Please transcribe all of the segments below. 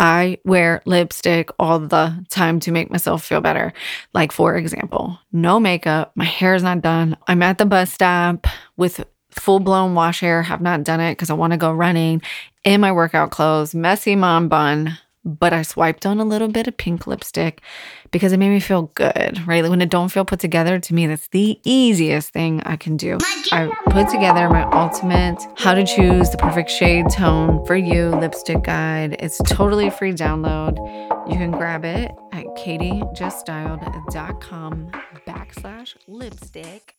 I wear lipstick all the time to make myself feel better. Like, for example, no makeup, my hair is not done. I'm at the bus stop with full blown wash hair, have not done it because I want to go running in my workout clothes, messy mom bun, but I swiped on a little bit of pink lipstick because it made me feel good, right? Like when it don't feel put together, to me, that's the easiest thing I can do. I put together my ultimate how to choose the perfect shade tone for you lipstick guide. It's totally free download. You can grab it at katiejuststyled.com backslash lipstick.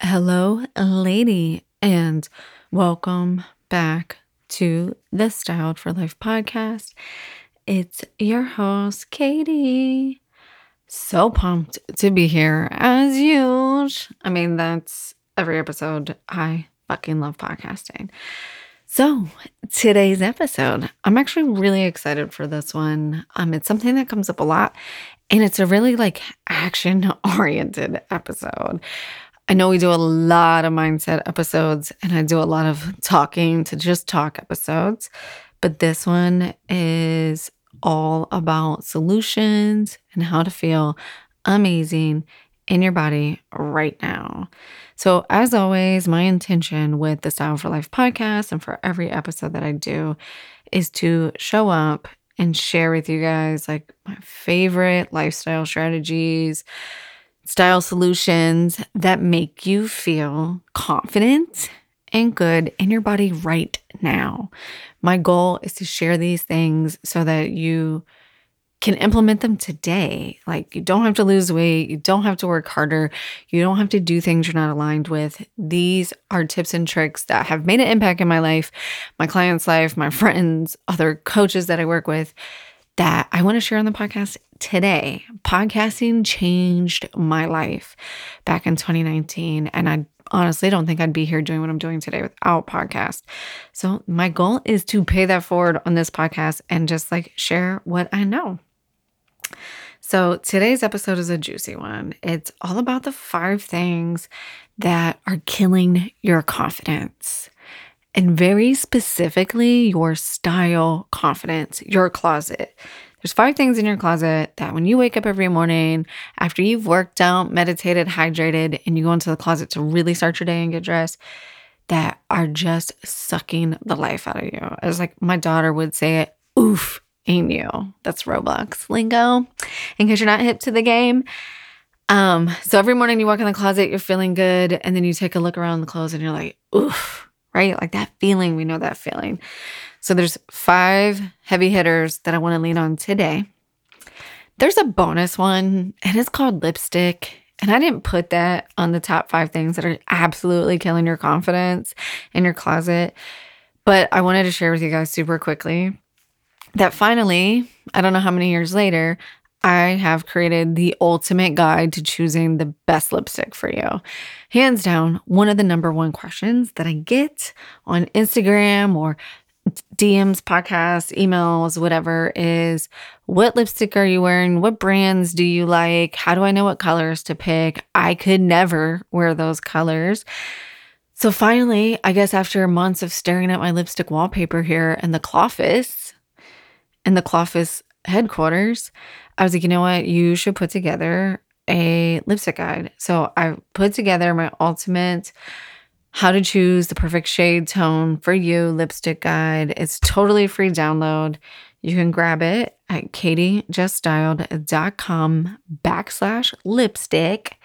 Hello, lady, and welcome back to the Styled for Life podcast. It's your host, Katie. So pumped to be here as usual. I mean, that's every episode. I fucking love podcasting. So, today's episode, I'm actually really excited for this one. Um, it's something that comes up a lot, and it's a really like action oriented episode. I know we do a lot of mindset episodes, and I do a lot of talking to just talk episodes, but this one is all about solutions and how to feel amazing in your body right now. So, as always, my intention with the Style for Life podcast and for every episode that I do is to show up and share with you guys like my favorite lifestyle strategies, style solutions that make you feel confident and good in your body right now. My goal is to share these things so that you can implement them today. Like, you don't have to lose weight, you don't have to work harder, you don't have to do things you're not aligned with. These are tips and tricks that have made an impact in my life, my clients' life, my friends, other coaches that I work with that I want to share on the podcast today. Podcasting changed my life back in 2019, and I honestly don't think I'd be here doing what I'm doing today without podcast. So my goal is to pay that forward on this podcast and just like share what I know. So today's episode is a juicy one. It's all about the five things that are killing your confidence. And very specifically, your style confidence, your closet. There's five things in your closet that when you wake up every morning, after you've worked out, meditated, hydrated, and you go into the closet to really start your day and get dressed, that are just sucking the life out of you. As like my daughter would say it, oof, ain't you? That's Roblox lingo. In case you're not hip to the game. Um, so every morning you walk in the closet, you're feeling good, and then you take a look around the clothes and you're like, oof, right? Like that feeling, we know that feeling. So there's five heavy hitters that I want to lean on today. There's a bonus one, and it's called lipstick. And I didn't put that on the top five things that are absolutely killing your confidence in your closet. But I wanted to share with you guys super quickly that finally, I don't know how many years later, I have created the ultimate guide to choosing the best lipstick for you. Hands down, one of the number one questions that I get on Instagram or DMs, podcasts, emails, whatever is what lipstick are you wearing? What brands do you like? How do I know what colors to pick? I could never wear those colors. So finally, I guess after months of staring at my lipstick wallpaper here in the Cloffice, in the Cloffice headquarters, I was like, you know what? You should put together a lipstick guide. So I put together my ultimate how to choose the perfect shade tone for you lipstick guide. It's totally free download. You can grab it at katiejuststyled.com backslash lipstick.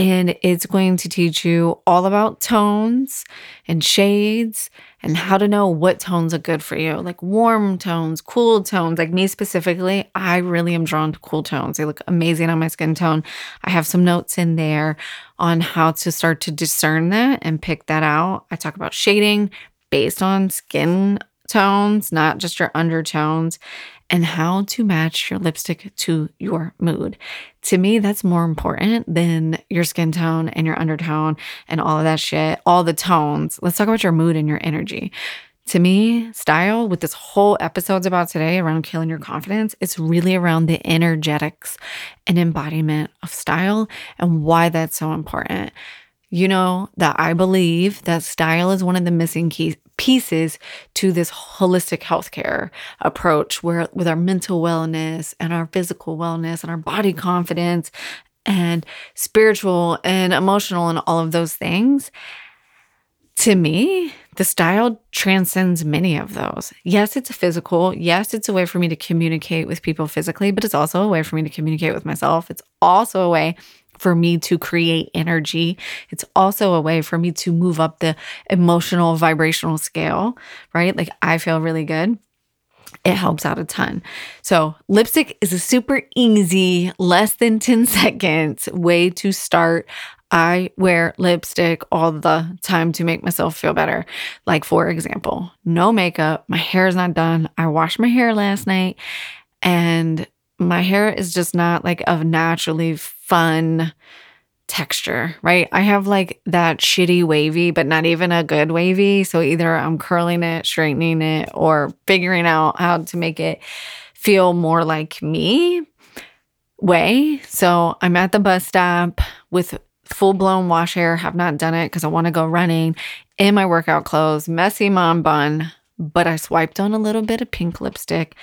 And it's going to teach you all about tones and shades and how to know what tones are good for you, like warm tones, cool tones. Like me specifically, I really am drawn to cool tones. They look amazing on my skin tone. I have some notes in there on how to start to discern that and pick that out. I talk about shading based on skin tones, not just your undertones and how to match your lipstick to your mood. To me, that's more important than your skin tone and your undertone and all of that shit, all the tones. Let's talk about your mood and your energy. To me, style, with this whole episode's about today around killing your confidence, it's really around the energetics and embodiment of style and why that's so important. You know that I believe that style is one of the missing key pieces to this holistic healthcare approach where with our mental wellness and our physical wellness and our body confidence and spiritual and emotional and all of those things to me the style transcends many of those. Yes, it's physical. Yes, it's a way for me to communicate with people physically, but it's also a way for me to communicate with myself. It's also a way for me to create energy. It's also a way for me to move up the emotional vibrational scale, right? Like I feel really good. It helps out a ton. So, lipstick is a super easy, less than 10 seconds way to start I wear lipstick all the time to make myself feel better. Like, for example, no makeup, my hair is not done. I washed my hair last night and my hair is just not like a naturally fun texture, right? I have like that shitty wavy, but not even a good wavy. So either I'm curling it, straightening it, or figuring out how to make it feel more like me way. So I'm at the bus stop with full blown wash hair, have not done it because I want to go running in my workout clothes, messy mom bun, but I swiped on a little bit of pink lipstick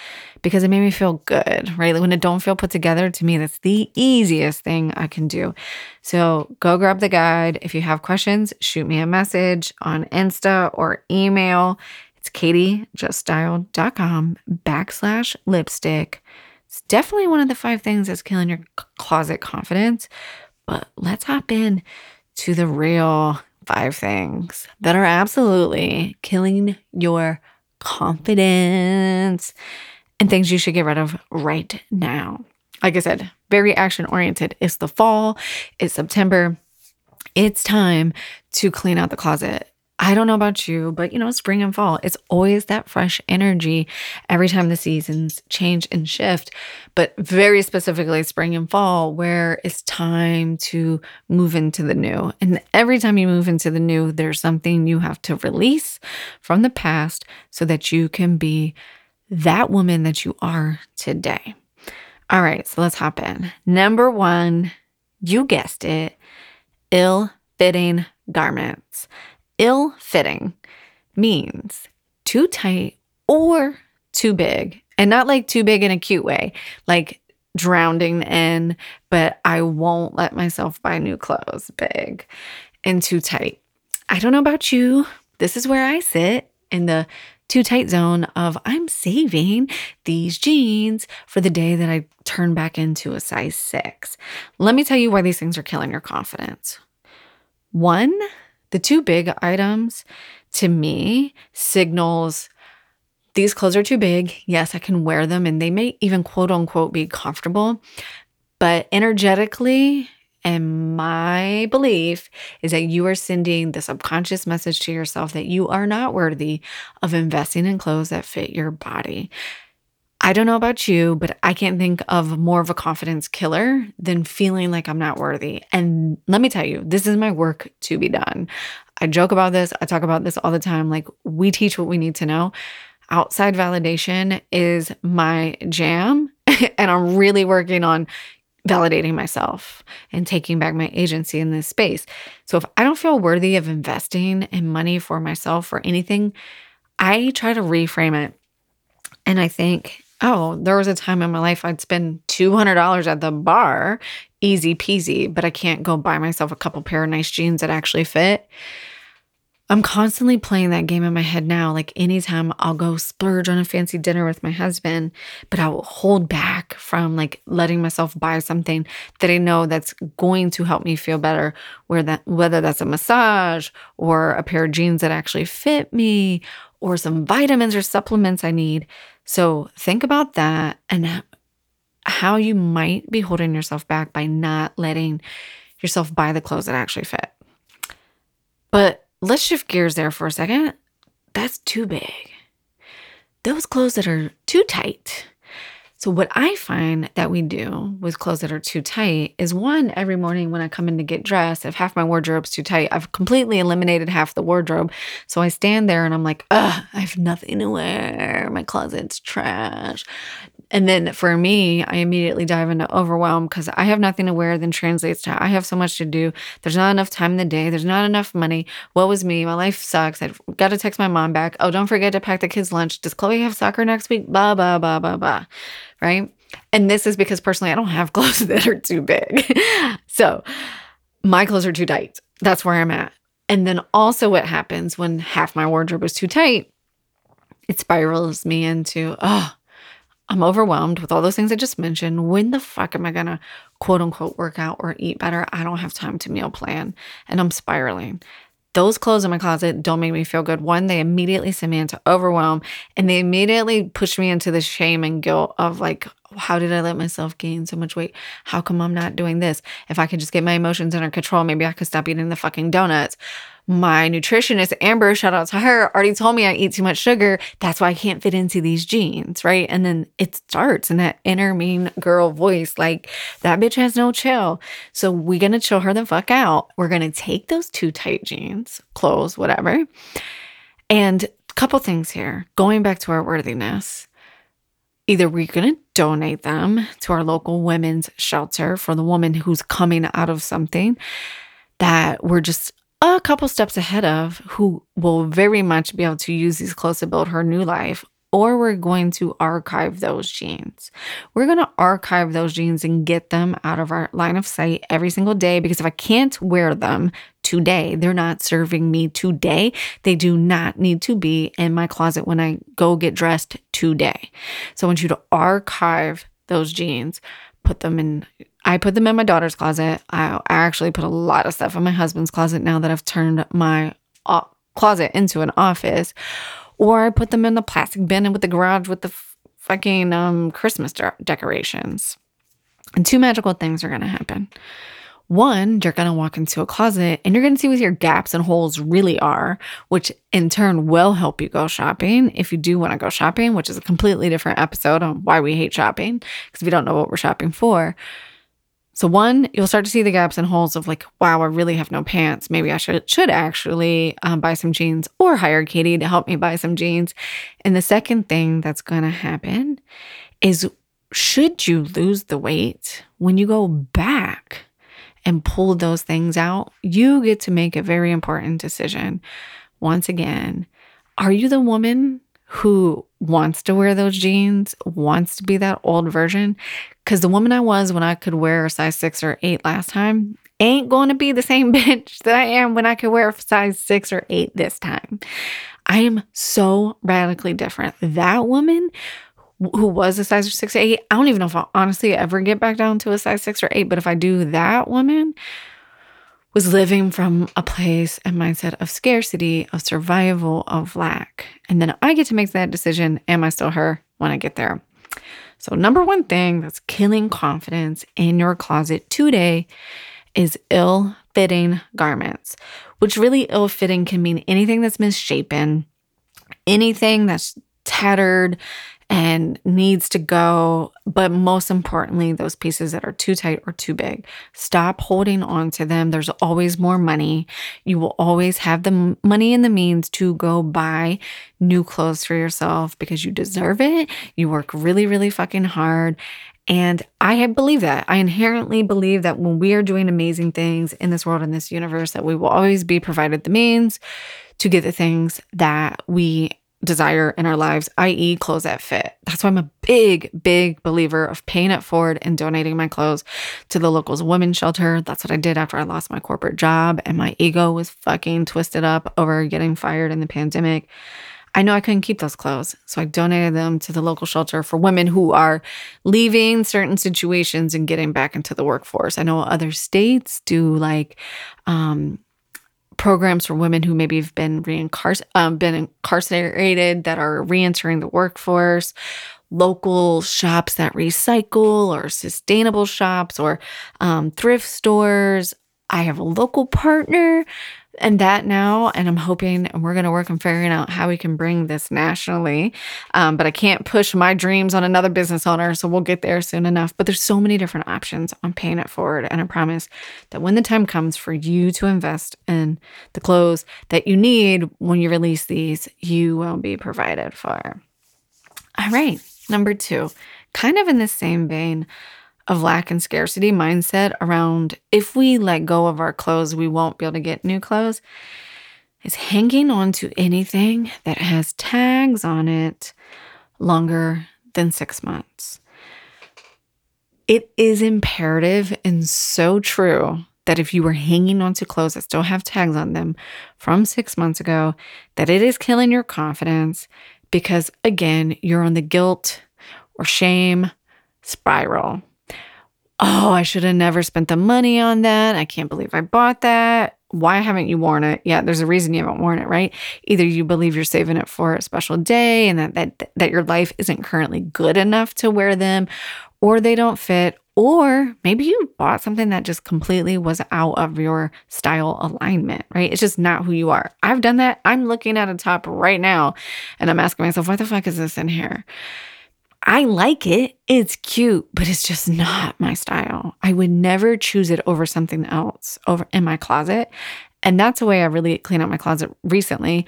because it made me feel good, right? Like when it don't feel put together, to me, that's the easiest thing I can do. So go grab the guide. If you have questions, shoot me a message on Insta or email. It's katiejuststyled.com backslash lipstick. It's definitely one of the five things that's killing your closet confidence. But let's hop in to the real five things that are absolutely killing your confidence and things you should get rid of right now. Like I said, very action oriented. It's the fall, it's September. It's time to clean out the closet. I don't know about you, but you know, spring and fall, it's always that fresh energy every time the seasons change and shift. But very specifically, spring and fall, where it's time to move into the new. And every time you move into the new, there's something you have to release from the past so that you can be that woman that you are today. All right, so let's hop in. Number one, you guessed it, ill fitting garments ill fitting means too tight or too big. And not like too big in a cute way, like drowning in, but I won't let myself buy new clothes big and too tight. I don't know about you. This is where I sit in the too tight zone of I'm saving these jeans for the day that I turn back into a size six. Let me tell you why these things are killing your confidence. One, the two big items to me signals these clothes are too big. Yes, I can wear them and they may even quote unquote be comfortable. But energetically, and my belief is that you are sending the subconscious message to yourself that you are not worthy of investing in clothes that fit your body. I don't know about you, but I can't think of more of a confidence killer than feeling like I'm not worthy. And let me tell you, this is my work to be done. I joke about this, I talk about this all the time. Like, we teach what we need to know. Outside validation is my jam, and I'm really working on validating myself and taking back my agency in this space. So, if I don't feel worthy of investing in money for myself or anything, I try to reframe it. And I think oh, there was a time in my life I'd spend $200 at the bar, easy peasy, but I can't go buy myself a couple pair of nice jeans that actually fit. I'm constantly playing that game in my head now. Like anytime I'll go splurge on a fancy dinner with my husband, but I will hold back from like letting myself buy something that I know that's going to help me feel better, where that whether that's a massage or a pair of jeans that actually fit me or some vitamins or supplements I need. So think about that and how you might be holding yourself back by not letting yourself buy the clothes that actually fit. But let's shift gears there for a second. That's too big. Those clothes that are too tight so, what I find that we do with clothes that are too tight is one, every morning when I come in to get dressed, if half my wardrobe's too tight, I've completely eliminated half the wardrobe. So I stand there and I'm like, ugh, I have nothing to wear. My closet's trash. And then for me, I immediately dive into overwhelm because I have nothing to wear, then translates to I have so much to do. There's not enough time in the day. There's not enough money. What was me? My life sucks. I've got to text my mom back. Oh, don't forget to pack the kids' lunch. Does Chloe have soccer next week? Blah, blah, blah, blah, blah. Right. And this is because personally, I don't have clothes that are too big. so my clothes are too tight. That's where I'm at. And then also, what happens when half my wardrobe is too tight? It spirals me into, oh, I'm overwhelmed with all those things I just mentioned. When the fuck am I going to quote unquote work out or eat better? I don't have time to meal plan and I'm spiraling. Those clothes in my closet don't make me feel good. One, they immediately send me into overwhelm and they immediately push me into the shame and guilt of like, how did I let myself gain so much weight? How come I'm not doing this? If I could just get my emotions under control, maybe I could stop eating the fucking donuts. My nutritionist, Amber, shout out to her, already told me I eat too much sugar. That's why I can't fit into these jeans, right? And then it starts in that inner mean girl voice, like that bitch has no chill. So we're gonna chill her the fuck out. We're gonna take those two tight jeans, clothes, whatever. And a couple things here, going back to our worthiness either we're going to donate them to our local women's shelter for the woman who's coming out of something that we're just a couple steps ahead of who will very much be able to use these clothes to build her new life or we're going to archive those jeans. We're going to archive those jeans and get them out of our line of sight every single day because if I can't wear them today, they're not serving me today. They do not need to be in my closet when I go get dressed today. So I want you to archive those jeans, put them in I put them in my daughter's closet. I, I actually put a lot of stuff in my husband's closet now that I've turned my uh, closet into an office or I put them in the plastic bin with the garage with the f- fucking um, Christmas de- decorations. And two magical things are going to happen. One, you're going to walk into a closet and you're going to see what your gaps and holes really are, which in turn will help you go shopping if you do want to go shopping, which is a completely different episode on why we hate shopping because we don't know what we're shopping for. So one, you'll start to see the gaps and holes of like, wow, I really have no pants. Maybe I should should actually um, buy some jeans or hire Katie to help me buy some jeans. And the second thing that's going to happen is, should you lose the weight when you go back and pull those things out, you get to make a very important decision. Once again, are you the woman who wants to wear those jeans, wants to be that old version. Because the woman I was when I could wear a size six or eight last time ain't going to be the same bitch that I am when I could wear a size six or eight this time. I am so radically different. That woman who was a size six or eight, I don't even know if I'll honestly ever get back down to a size six or eight, but if I do, that woman was living from a place and mindset of scarcity, of survival, of lack. And then I get to make that decision am I still her when I get there? So, number one thing that's killing confidence in your closet today is ill fitting garments, which really ill fitting can mean anything that's misshapen, anything that's tattered, and needs to go. But most importantly, those pieces that are too tight or too big, stop holding on to them. There's always more money. You will always have the money and the means to go buy new clothes for yourself because you deserve it. You work really, really fucking hard. And I believe that. I inherently believe that when we are doing amazing things in this world, in this universe, that we will always be provided the means to get the things that we desire in our lives, i.e., clothes that fit. That's why I'm a big, big believer of paying it forward and donating my clothes to the local's women's shelter. That's what I did after I lost my corporate job and my ego was fucking twisted up over getting fired in the pandemic. I know I couldn't keep those clothes, so I donated them to the local shelter for women who are leaving certain situations and getting back into the workforce. I know other states do like um, programs for women who maybe have been um, been incarcerated that are reentering the workforce local shops that recycle or sustainable shops or um, thrift stores. I have a local partner and that now and i'm hoping and we're going to work on figuring out how we can bring this nationally. Um, but i can't push my dreams on another business owner so we'll get there soon enough. But there's so many different options. On paying it forward and i promise that when the time comes for you to invest in the clothes that you need when you release these you will be provided for. All right Number two, kind of in the same vein of lack and scarcity mindset around if we let go of our clothes, we won't be able to get new clothes, is hanging on to anything that has tags on it longer than six months. It is imperative and so true that if you were hanging on to clothes that still have tags on them from six months ago, that it is killing your confidence because, again, you're on the guilt or shame spiral. Oh, I should have never spent the money on that. I can't believe I bought that. Why haven't you worn it? Yeah, there's a reason you haven't worn it, right? Either you believe you're saving it for a special day and that that, that your life isn't currently good enough to wear them, or they don't fit, or maybe you bought something that just completely was out of your style alignment, right? It's just not who you are. I've done that. I'm looking at a top right now and I'm asking myself, why the fuck is this in here? I like it. It's cute, but it's just not my style. I would never choose it over something else over in my closet. And that's the way I really clean out my closet recently.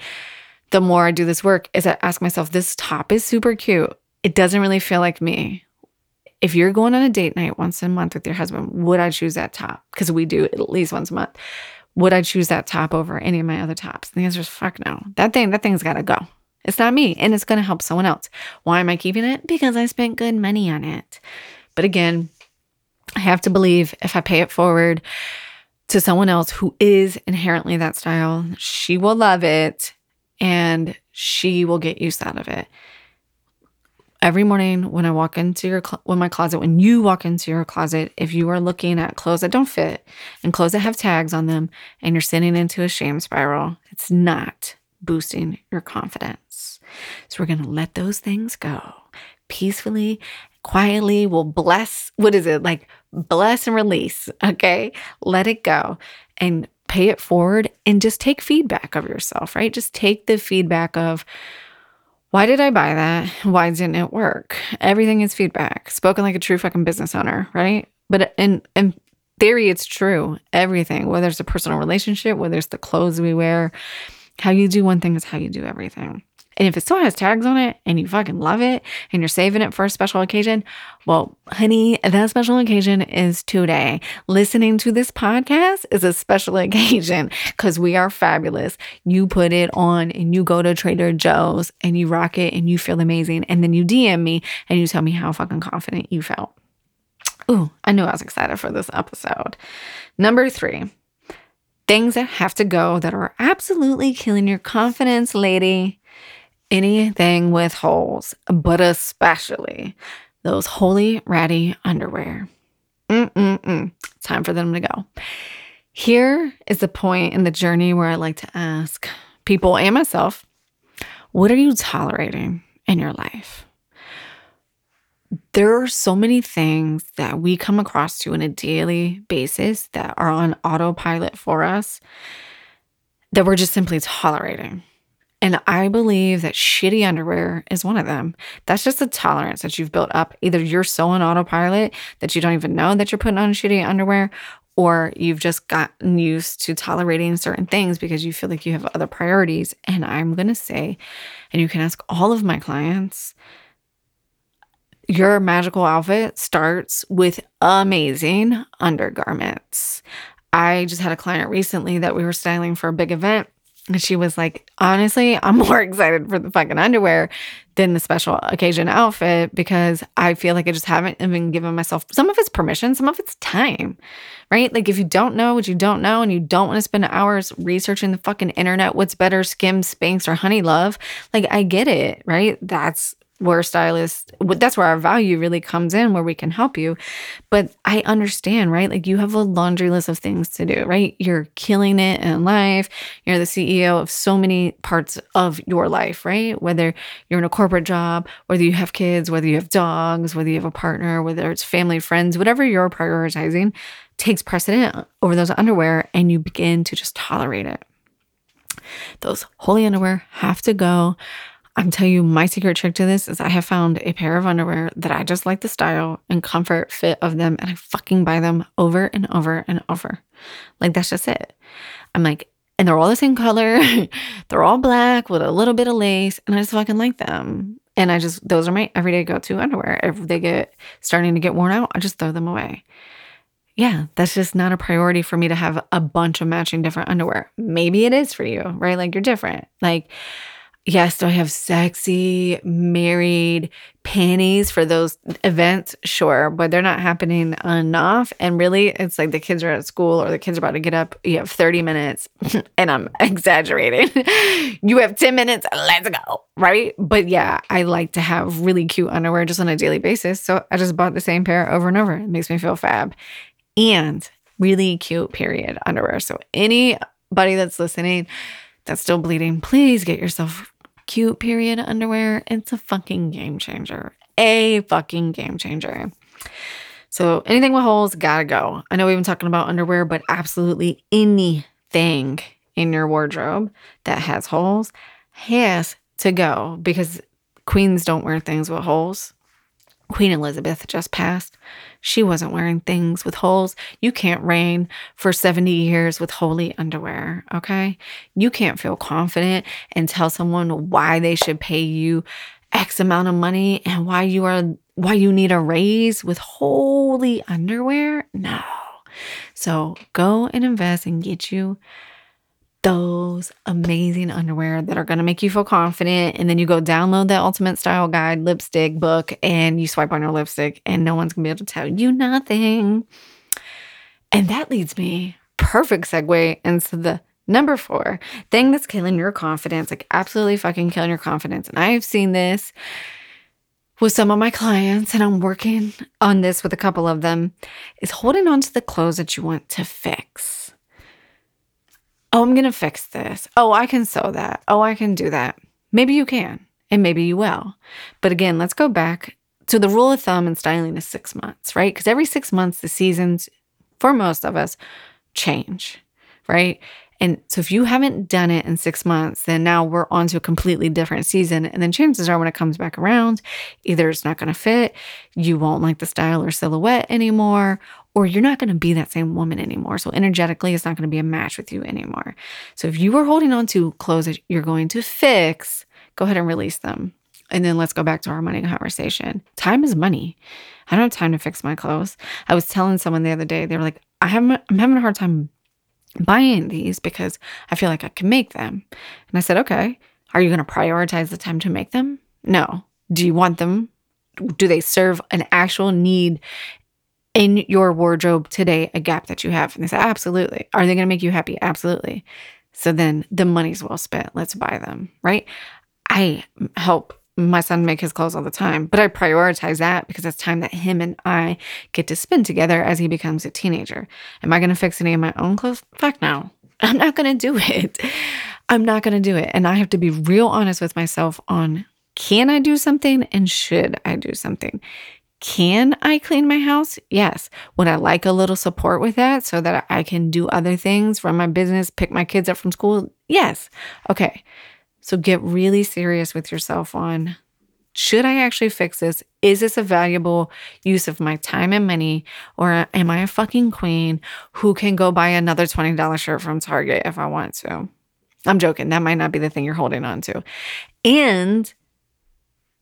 The more I do this work is I ask myself, this top is super cute. It doesn't really feel like me. If you're going on a date night once a month with your husband, would I choose that top? Because we do at least once a month. Would I choose that top over any of my other tops? And the answer is fuck no. That thing, that thing's gotta go. It's not me and it's going to help someone else. Why am I keeping it? Because I spent good money on it. But again, I have to believe if I pay it forward to someone else who is inherently that style, she will love it and she will get use out of it. Every morning when I walk into your cl- when my closet, when you walk into your closet, if you are looking at clothes that don't fit and clothes that have tags on them and you're sitting into a shame spiral, it's not boosting your confidence. So we're going to let those things go peacefully, quietly. We'll bless, what is it? Like bless and release. Okay. Let it go and pay it forward and just take feedback of yourself, right? Just take the feedback of, why did I buy that? Why didn't it work? Everything is feedback, spoken like a true fucking business owner, right? But in, in theory, it's true. Everything, whether it's a personal relationship, whether it's the clothes we wear, how you do one thing is how you do everything. And if it still has tags on it and you fucking love it and you're saving it for a special occasion, well, honey, that special occasion is today. Listening to this podcast is a special occasion because we are fabulous. You put it on and you go to Trader Joe's and you rock it and you feel amazing. And then you DM me and you tell me how fucking confident you felt. Ooh, I knew I was excited for this episode. Number three, things that have to go that are absolutely killing your confidence, lady. Anything with holes, but especially those holy ratty underwear. Mm-mm-mm. Time for them to go. Here is the point in the journey where I like to ask people and myself, what are you tolerating in your life? there are so many things that we come across to on a daily basis that are on autopilot for us that we're just simply tolerating. And I believe that shitty underwear is one of them. That's just a tolerance that you've built up. Either you're so on autopilot that you don't even know that you're putting on shitty underwear, or you've just gotten used to tolerating certain things because you feel like you have other priorities. And I'm going to say, and you can ask all of my clients, your magical outfit starts with amazing undergarments. I just had a client recently that we were styling for a big event. And she was like, honestly, I'm more excited for the fucking underwear than the special occasion outfit because I feel like I just haven't even given myself some of it's permission, some of it's time, right? Like if you don't know what you don't know and you don't want to spend hours researching the fucking internet, what's better, Skims, Spanx, or Honey Love, like I get it, right? That's where stylists that's where our value really comes in where we can help you. But i understand right? Like you have a laundry list of things to do right? You're killing it in life. You're the ceo of so many parts of your life right? Whether you're in a corporate job whether you have kids whether you have dogs whether you have a partner whether it's family friends whatever you're prioritizing takes precedent over those underwear and you begin to just tolerate it. Those holy underwear have to go I'm telling you, my secret trick to this is I have found a pair of underwear that I just like the style and comfort fit of them, and I fucking buy them over and over and over. Like, that's just it. I'm like, and they're all the same color. they're all black with a little bit of lace, and I just fucking like them. And I just, those are my everyday go to underwear. If they get starting to get worn out, I just throw them away. Yeah, that's just not a priority for me to have a bunch of matching different underwear. Maybe it is for you, right? Like you're different. Like, Yes, do I have sexy married panties for those events? Sure, but they're not happening enough. And really, it's like the kids are at school or the kids are about to get up. You have 30 minutes, and I'm exaggerating. you have 10 minutes, let's go, right? But yeah, I like to have really cute underwear just on a daily basis. So I just bought the same pair over and over. It makes me feel fab. And really cute period underwear. So anybody that's listening, that's still bleeding, please get yourself cute period underwear. It's a fucking game changer. A fucking game changer. So anything with holes, gotta go. I know we've been talking about underwear, but absolutely anything in your wardrobe that has holes has to go because queens don't wear things with holes. Queen Elizabeth just passed. She wasn't wearing things with holes. You can't reign for 70 years with holy underwear, okay? You can't feel confident and tell someone why they should pay you X amount of money and why you are why you need a raise with holy underwear? No. So go and invest and get you those amazing underwear that are going to make you feel confident. And then you go download the Ultimate Style Guide lipstick book and you swipe on your lipstick, and no one's going to be able to tell you nothing. And that leads me perfect segue into the number four thing that's killing your confidence, like absolutely fucking killing your confidence. And I have seen this with some of my clients, and I'm working on this with a couple of them, is holding on to the clothes that you want to fix Oh, I'm going to fix this. Oh, I can sew that. Oh, I can do that. Maybe you can, and maybe you will. But again, let's go back to the rule of thumb in styling is six months, right? Because every six months, the seasons, for most of us, change, right? And so if you haven't done it in six months, then now we're on to a completely different season. And then chances are when it comes back around, either it's not going to fit, you won't like the style or silhouette anymore, or you're not going to be that same woman anymore. So energetically, it's not going to be a match with you anymore. So if you are holding on to clothes that you're going to fix, go ahead and release them. And then let's go back to our money conversation. Time is money. I don't have time to fix my clothes. I was telling someone the other day, they were like, I have, I'm having a hard time buying these because I feel like I can make them. And I said, okay, are you going to prioritize the time to make them? No. Do you want them? Do they serve an actual need in your wardrobe today, a gap that you have? And they said, absolutely. Are they going to make you happy? Absolutely. So then the money's well spent. Let's buy them, right? I help my son make his clothes all the time, but I prioritize that because it's time that him and I get to spend together as he becomes a teenager. Am I going to fix any of my own clothes? Fuck no. I'm not going to do it. I'm not going to do it. And I have to be real honest with myself on can I do something and should I do something? Can I clean my house? Yes. Would I like a little support with that so that I can do other things, run my business, pick my kids up from school? Yes. Okay. So get really serious with yourself on should I actually fix this? Is this a valuable use of my time and money? Or am I a fucking queen who can go buy another $20 shirt from Target if I want to? I'm joking. That might not be the thing you're holding on to. And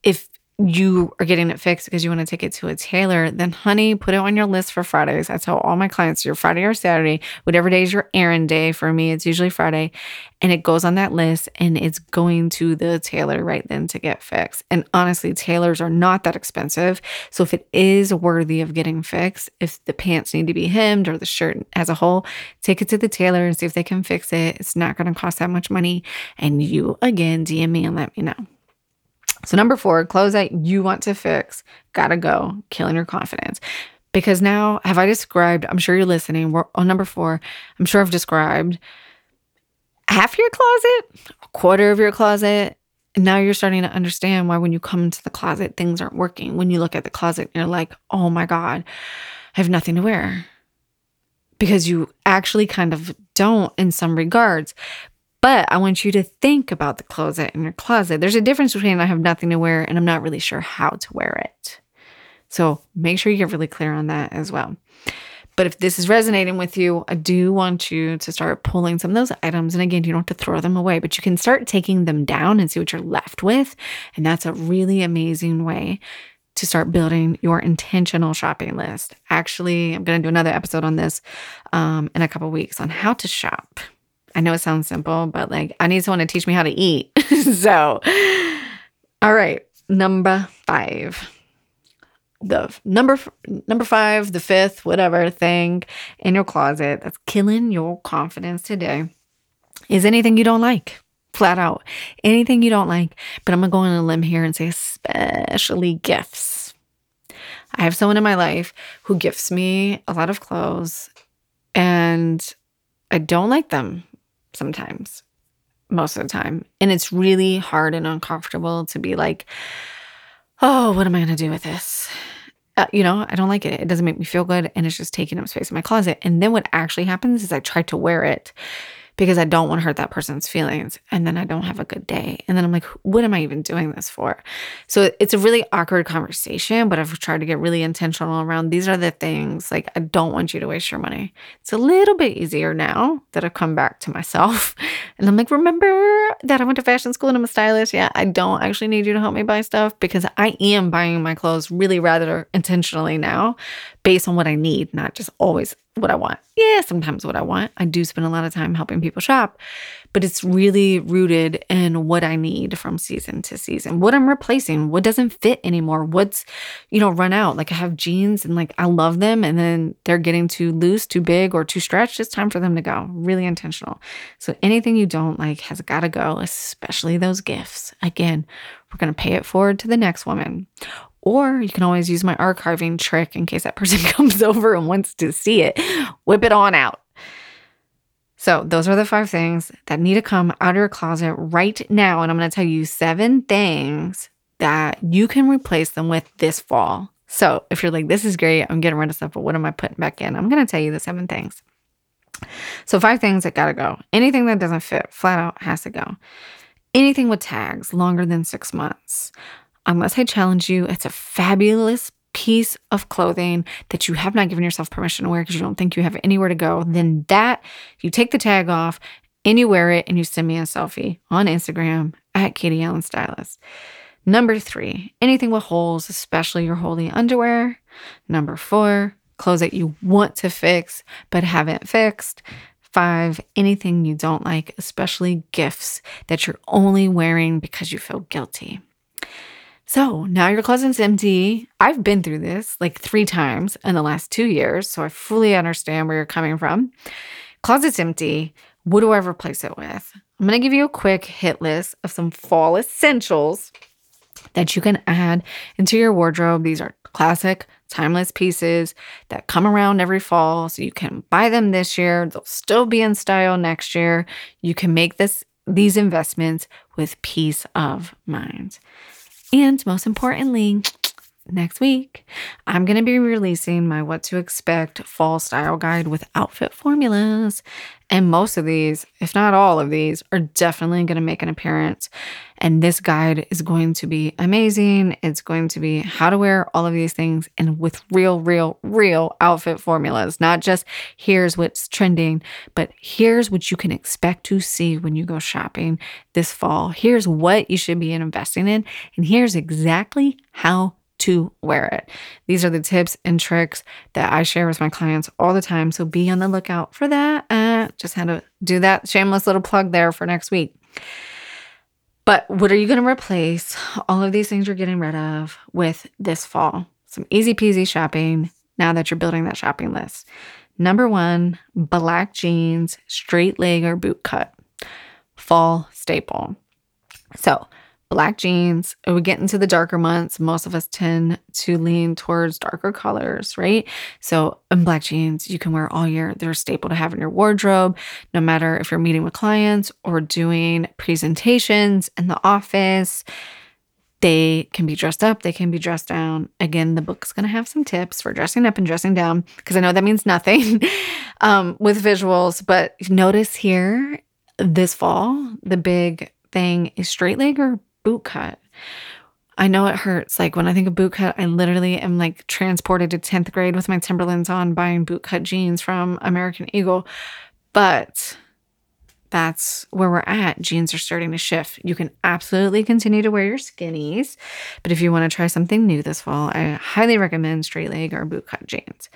if you are getting it fixed because you want to take it to a tailor, then honey, put it on your list for Fridays. I tell all my clients your Friday or Saturday, whatever day is your errand day. For me, it's usually Friday. And it goes on that list and it's going to the tailor right then to get fixed. And honestly, tailors are not that expensive. So if it is worthy of getting fixed, if the pants need to be hemmed or the shirt as a whole, take it to the tailor and see if they can fix it. It's not going to cost that much money. And you again, DM me and let me know. So, number four, clothes that you want to fix, gotta go, killing your confidence. Because now, have I described, I'm sure you're listening, we're on number four, I'm sure I've described half your closet, a quarter of your closet. And now you're starting to understand why when you come into the closet, things aren't working. When you look at the closet, you're like, oh my God, I have nothing to wear. Because you actually kind of don't in some regards. But I want you to think about the closet in your closet. There's a difference between I have nothing to wear and I'm not really sure how to wear it. So make sure you get really clear on that as well. But if this is resonating with you, I do want you to start pulling some of those items. And again, you don't have to throw them away, but you can start taking them down and see what you're left with. And that's a really amazing way to start building your intentional shopping list. Actually, I'm going to do another episode on this um, in a couple weeks on how to shop. I know it sounds simple, but like I need someone to teach me how to eat. so, all right, number five the number number five, the fifth, whatever thing in your closet that's killing your confidence today is anything you don't like. Flat out. Anything you don't like. But I'm gonna go on a limb here and say especially gifts. I have someone in my life who gifts me a lot of clothes and I don't like them sometimes, most of the time. And it's really hard and uncomfortable to be like, oh, what am I going to do with this? Uh, you know, I don't like it. It doesn't make me feel good. And it's just taking up space in my closet. And then what actually happens is I try to wear it because I don't want to hurt that person's feelings. And then I don't have a good day. And then I'm like, what am I even doing this for? So it's a really awkward conversation, but I've tried to get really intentional around these are the things like I don't want you to waste your money. It's a little bit easier now that I've come back to myself. And I'm like, remember that I went to fashion school and I'm a stylist? Yeah, I don't actually need you to help me buy stuff because I am buying my clothes really rather intentionally now based on what I need, not just always what I want. Yeah, sometimes what I want. I do spend a lot of time helping people shop, but it's really rooted in what I need from season to season. What I'm replacing, what doesn't fit anymore, what's, you know, run out. Like I have jeans and like I love them and then they're getting too loose, too big, or too stretched. It's time for them to go. Really intentional. So anything you don't like has got to go, especially those gifts. Again, we're going to pay it forward to the next woman. Or you can always use my archiving trick in case that person comes over and wants to see it. Whip it on out. So, those are the five things that need to come out of your closet right now. And I'm going to tell you seven things that you can replace them with this fall. So, if you're like, this is great, I'm getting rid of stuff, but what am I putting back in? I'm going to tell you the seven things. So, five things that got to go. Anything that doesn't fit, flat out, has to go. Anything with tags longer than six months unless I challenge you, it's a fabulous piece of clothing that you have not given yourself permission to wear because you don't think you have anywhere to go, then that you take the tag off and you wear it and you send me a selfie on Instagram at Katie Allen Stylist. Number three, anything with holes, especially your holy underwear. Number four, clothes that you want to fix but haven't fixed. Five, anything you don't like, especially gifts that you're only wearing because you feel guilty. So now your closet's empty. I've been through this like three times in the last two years. So I fully understand where you're coming from. Closet's empty. What do I replace it with? I'm going to give you a quick hit list of some fall essentials that you can add into your wardrobe. These are classic, timeless pieces that come around every fall. So you can buy them this year. They'll still be in style next year. You can make this these investments with peace of mind. And most importantly, next week, I'm going to be releasing my What to Expect Fall Style Guide with outfit formulas. And most of these, if not all of these, are definitely going to make an appearance. And this guide is going to be amazing. It's going to be how to wear all of these things and with real, real, real outfit formulas. Not just here's what's trending, but here's what you can expect to see when you go shopping this fall. Here's what you should be investing in. And here's exactly how to wear it. These are the tips and tricks that I share with my clients all the time. So be on the lookout for that. Uh, just had to do that shameless little plug there for next week. But what are you going to replace all of these things you're getting rid of with this fall? Some easy peasy shopping now that you're building that shopping list. Number one, black jeans, straight leg or boot cut, fall staple. So, black jeans. We get into the darker months. Most of us tend to lean towards darker colors, right? So, in black jeans, you can wear all year. They're a staple to have in your wardrobe, no matter if you're meeting with clients or doing presentations in the office. They can be dressed up, they can be dressed down. Again, the book's to have some tips for dressing up and dressing down because I know that means nothing um, with visuals. But notice here this fall, the big thing is straight leg or boot cut. I know it hurts. Like when I think of bootcut, I literally am like transported to 10th grade with my Timberlands on buying bootcut jeans from American Eagle. But that's where we're at. Jeans are starting to shift. You can absolutely continue to wear your skinnies, but if you want to try something new this fall, I highly recommend straight leg or bootcut jeans.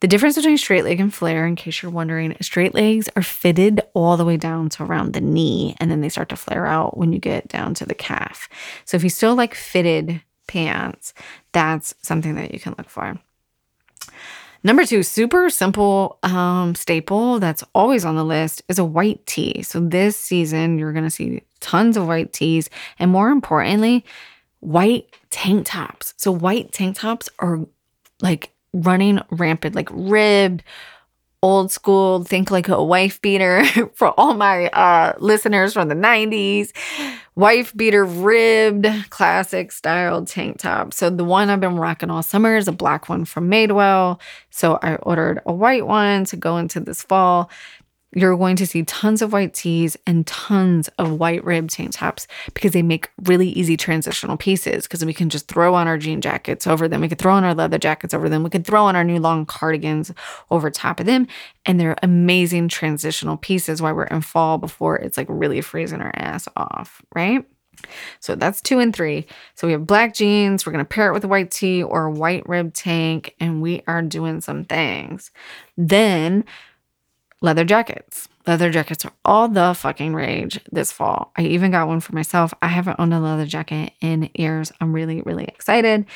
The difference between straight leg and flare, in case you're wondering, straight legs are fitted all the way down to around the knee, and then they start to flare out when you get down to the calf. So if you still like fitted pants, that's something that you can look for. Number two, super simple um, staple that's always on the list is a white tee. So this season, you're going to see tons of white tees, and more importantly, white tank tops. So white tank tops are like running rampant, like ribbed, old school, think like a wife beater for all my uh, listeners from the 90s. Wife beater ribbed classic style tank top. So the one I've been rocking all summer is a black one from Madewell. So I ordered a white one to go into this fall you're going to see tons of white tees and tons of white rib tank tops because they make really easy transitional pieces because we can just throw on our jean jackets over them. We could throw on our leather jackets over them. We could throw on our new long cardigans over top of them. And they're amazing transitional pieces while we're in fall before it's like really freezing our ass off, right? So that's two and three. So we have black jeans. We're going to pair it with a white tee or a white rib tank, and we are doing some things. Then leather jackets. Leather jackets are all the fucking rage this fall. I even got one for myself. I haven't owned a leather jacket in years. I'm really, really excited.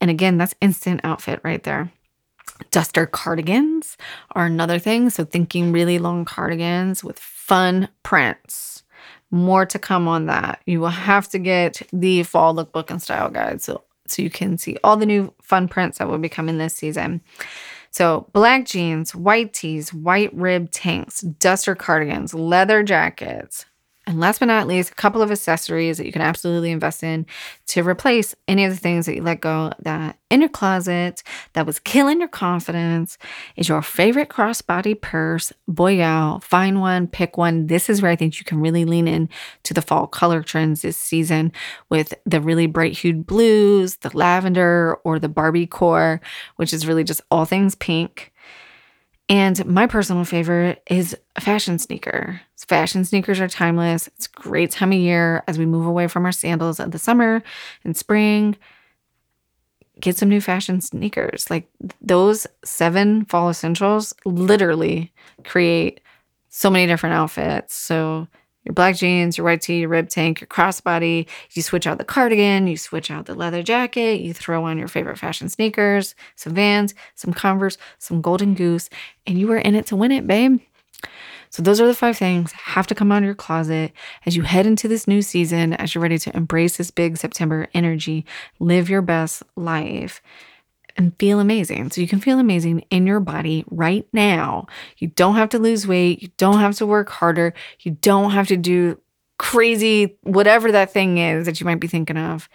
And again, that's instant outfit right there. Duster cardigans are another thing. So, thinking really long cardigans with fun prints. More to come on that. You will have to get the fall lookbook and style guide so, so you can see all the new fun prints that will be coming this season. So, black jeans, white tees, white rib tanks, duster cardigans, leather jackets, and last but not least, a couple of accessories that you can absolutely invest in to replace any of the things that you let go that in your closet that was killing your confidence is your favorite crossbody purse. Boy, out, find one, pick one. This is where I think you can really lean in to the fall color trends this season with the really bright hued blues, the lavender, or the Barbie core, which is really just all things pink. And my personal favorite is a fashion sneaker. Fashion sneakers are timeless. It's great time of year as we move away from our sandals of the summer and spring. Get some new fashion sneakers. Like those seven fall essentials literally create so many different outfits. So your black jeans, your white tee, your rib tank, your crossbody. You switch out the cardigan, you switch out the leather jacket, you throw on your favorite fashion sneakers, some vans, some Converse, some Golden Goose, and you are in it to win it, babe. So, those are the five things have to come out of your closet as you head into this new season, as you're ready to embrace this big September energy, live your best life and feel amazing. So you can feel amazing in your body right now. You don't have to lose weight. You don't have to work harder. You don't have to do crazy, whatever that thing is that you might be thinking of.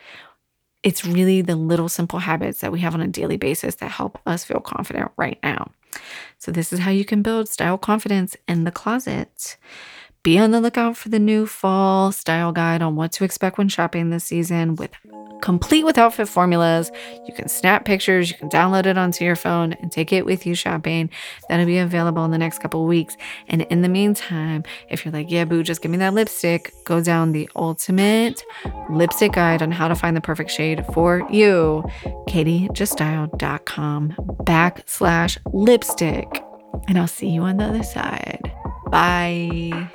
It's really the little simple habits that we have on a daily basis that help us feel confident right now. So, this is how you can build style confidence in the closet. Be on the lookout for the new fall style guide on what to expect when shopping this season with complete with outfit formulas. You can snap pictures, you can download it onto your phone and take it with you shopping. That'll be available in the next couple weeks. And in the meantime, if you're like, yeah, boo, just give me that lipstick, go down the ultimate lipstick guide on how to find the perfect shade for you. KatieJustStyled.com backslash lipstick. And I'll see you on the other side. Bye.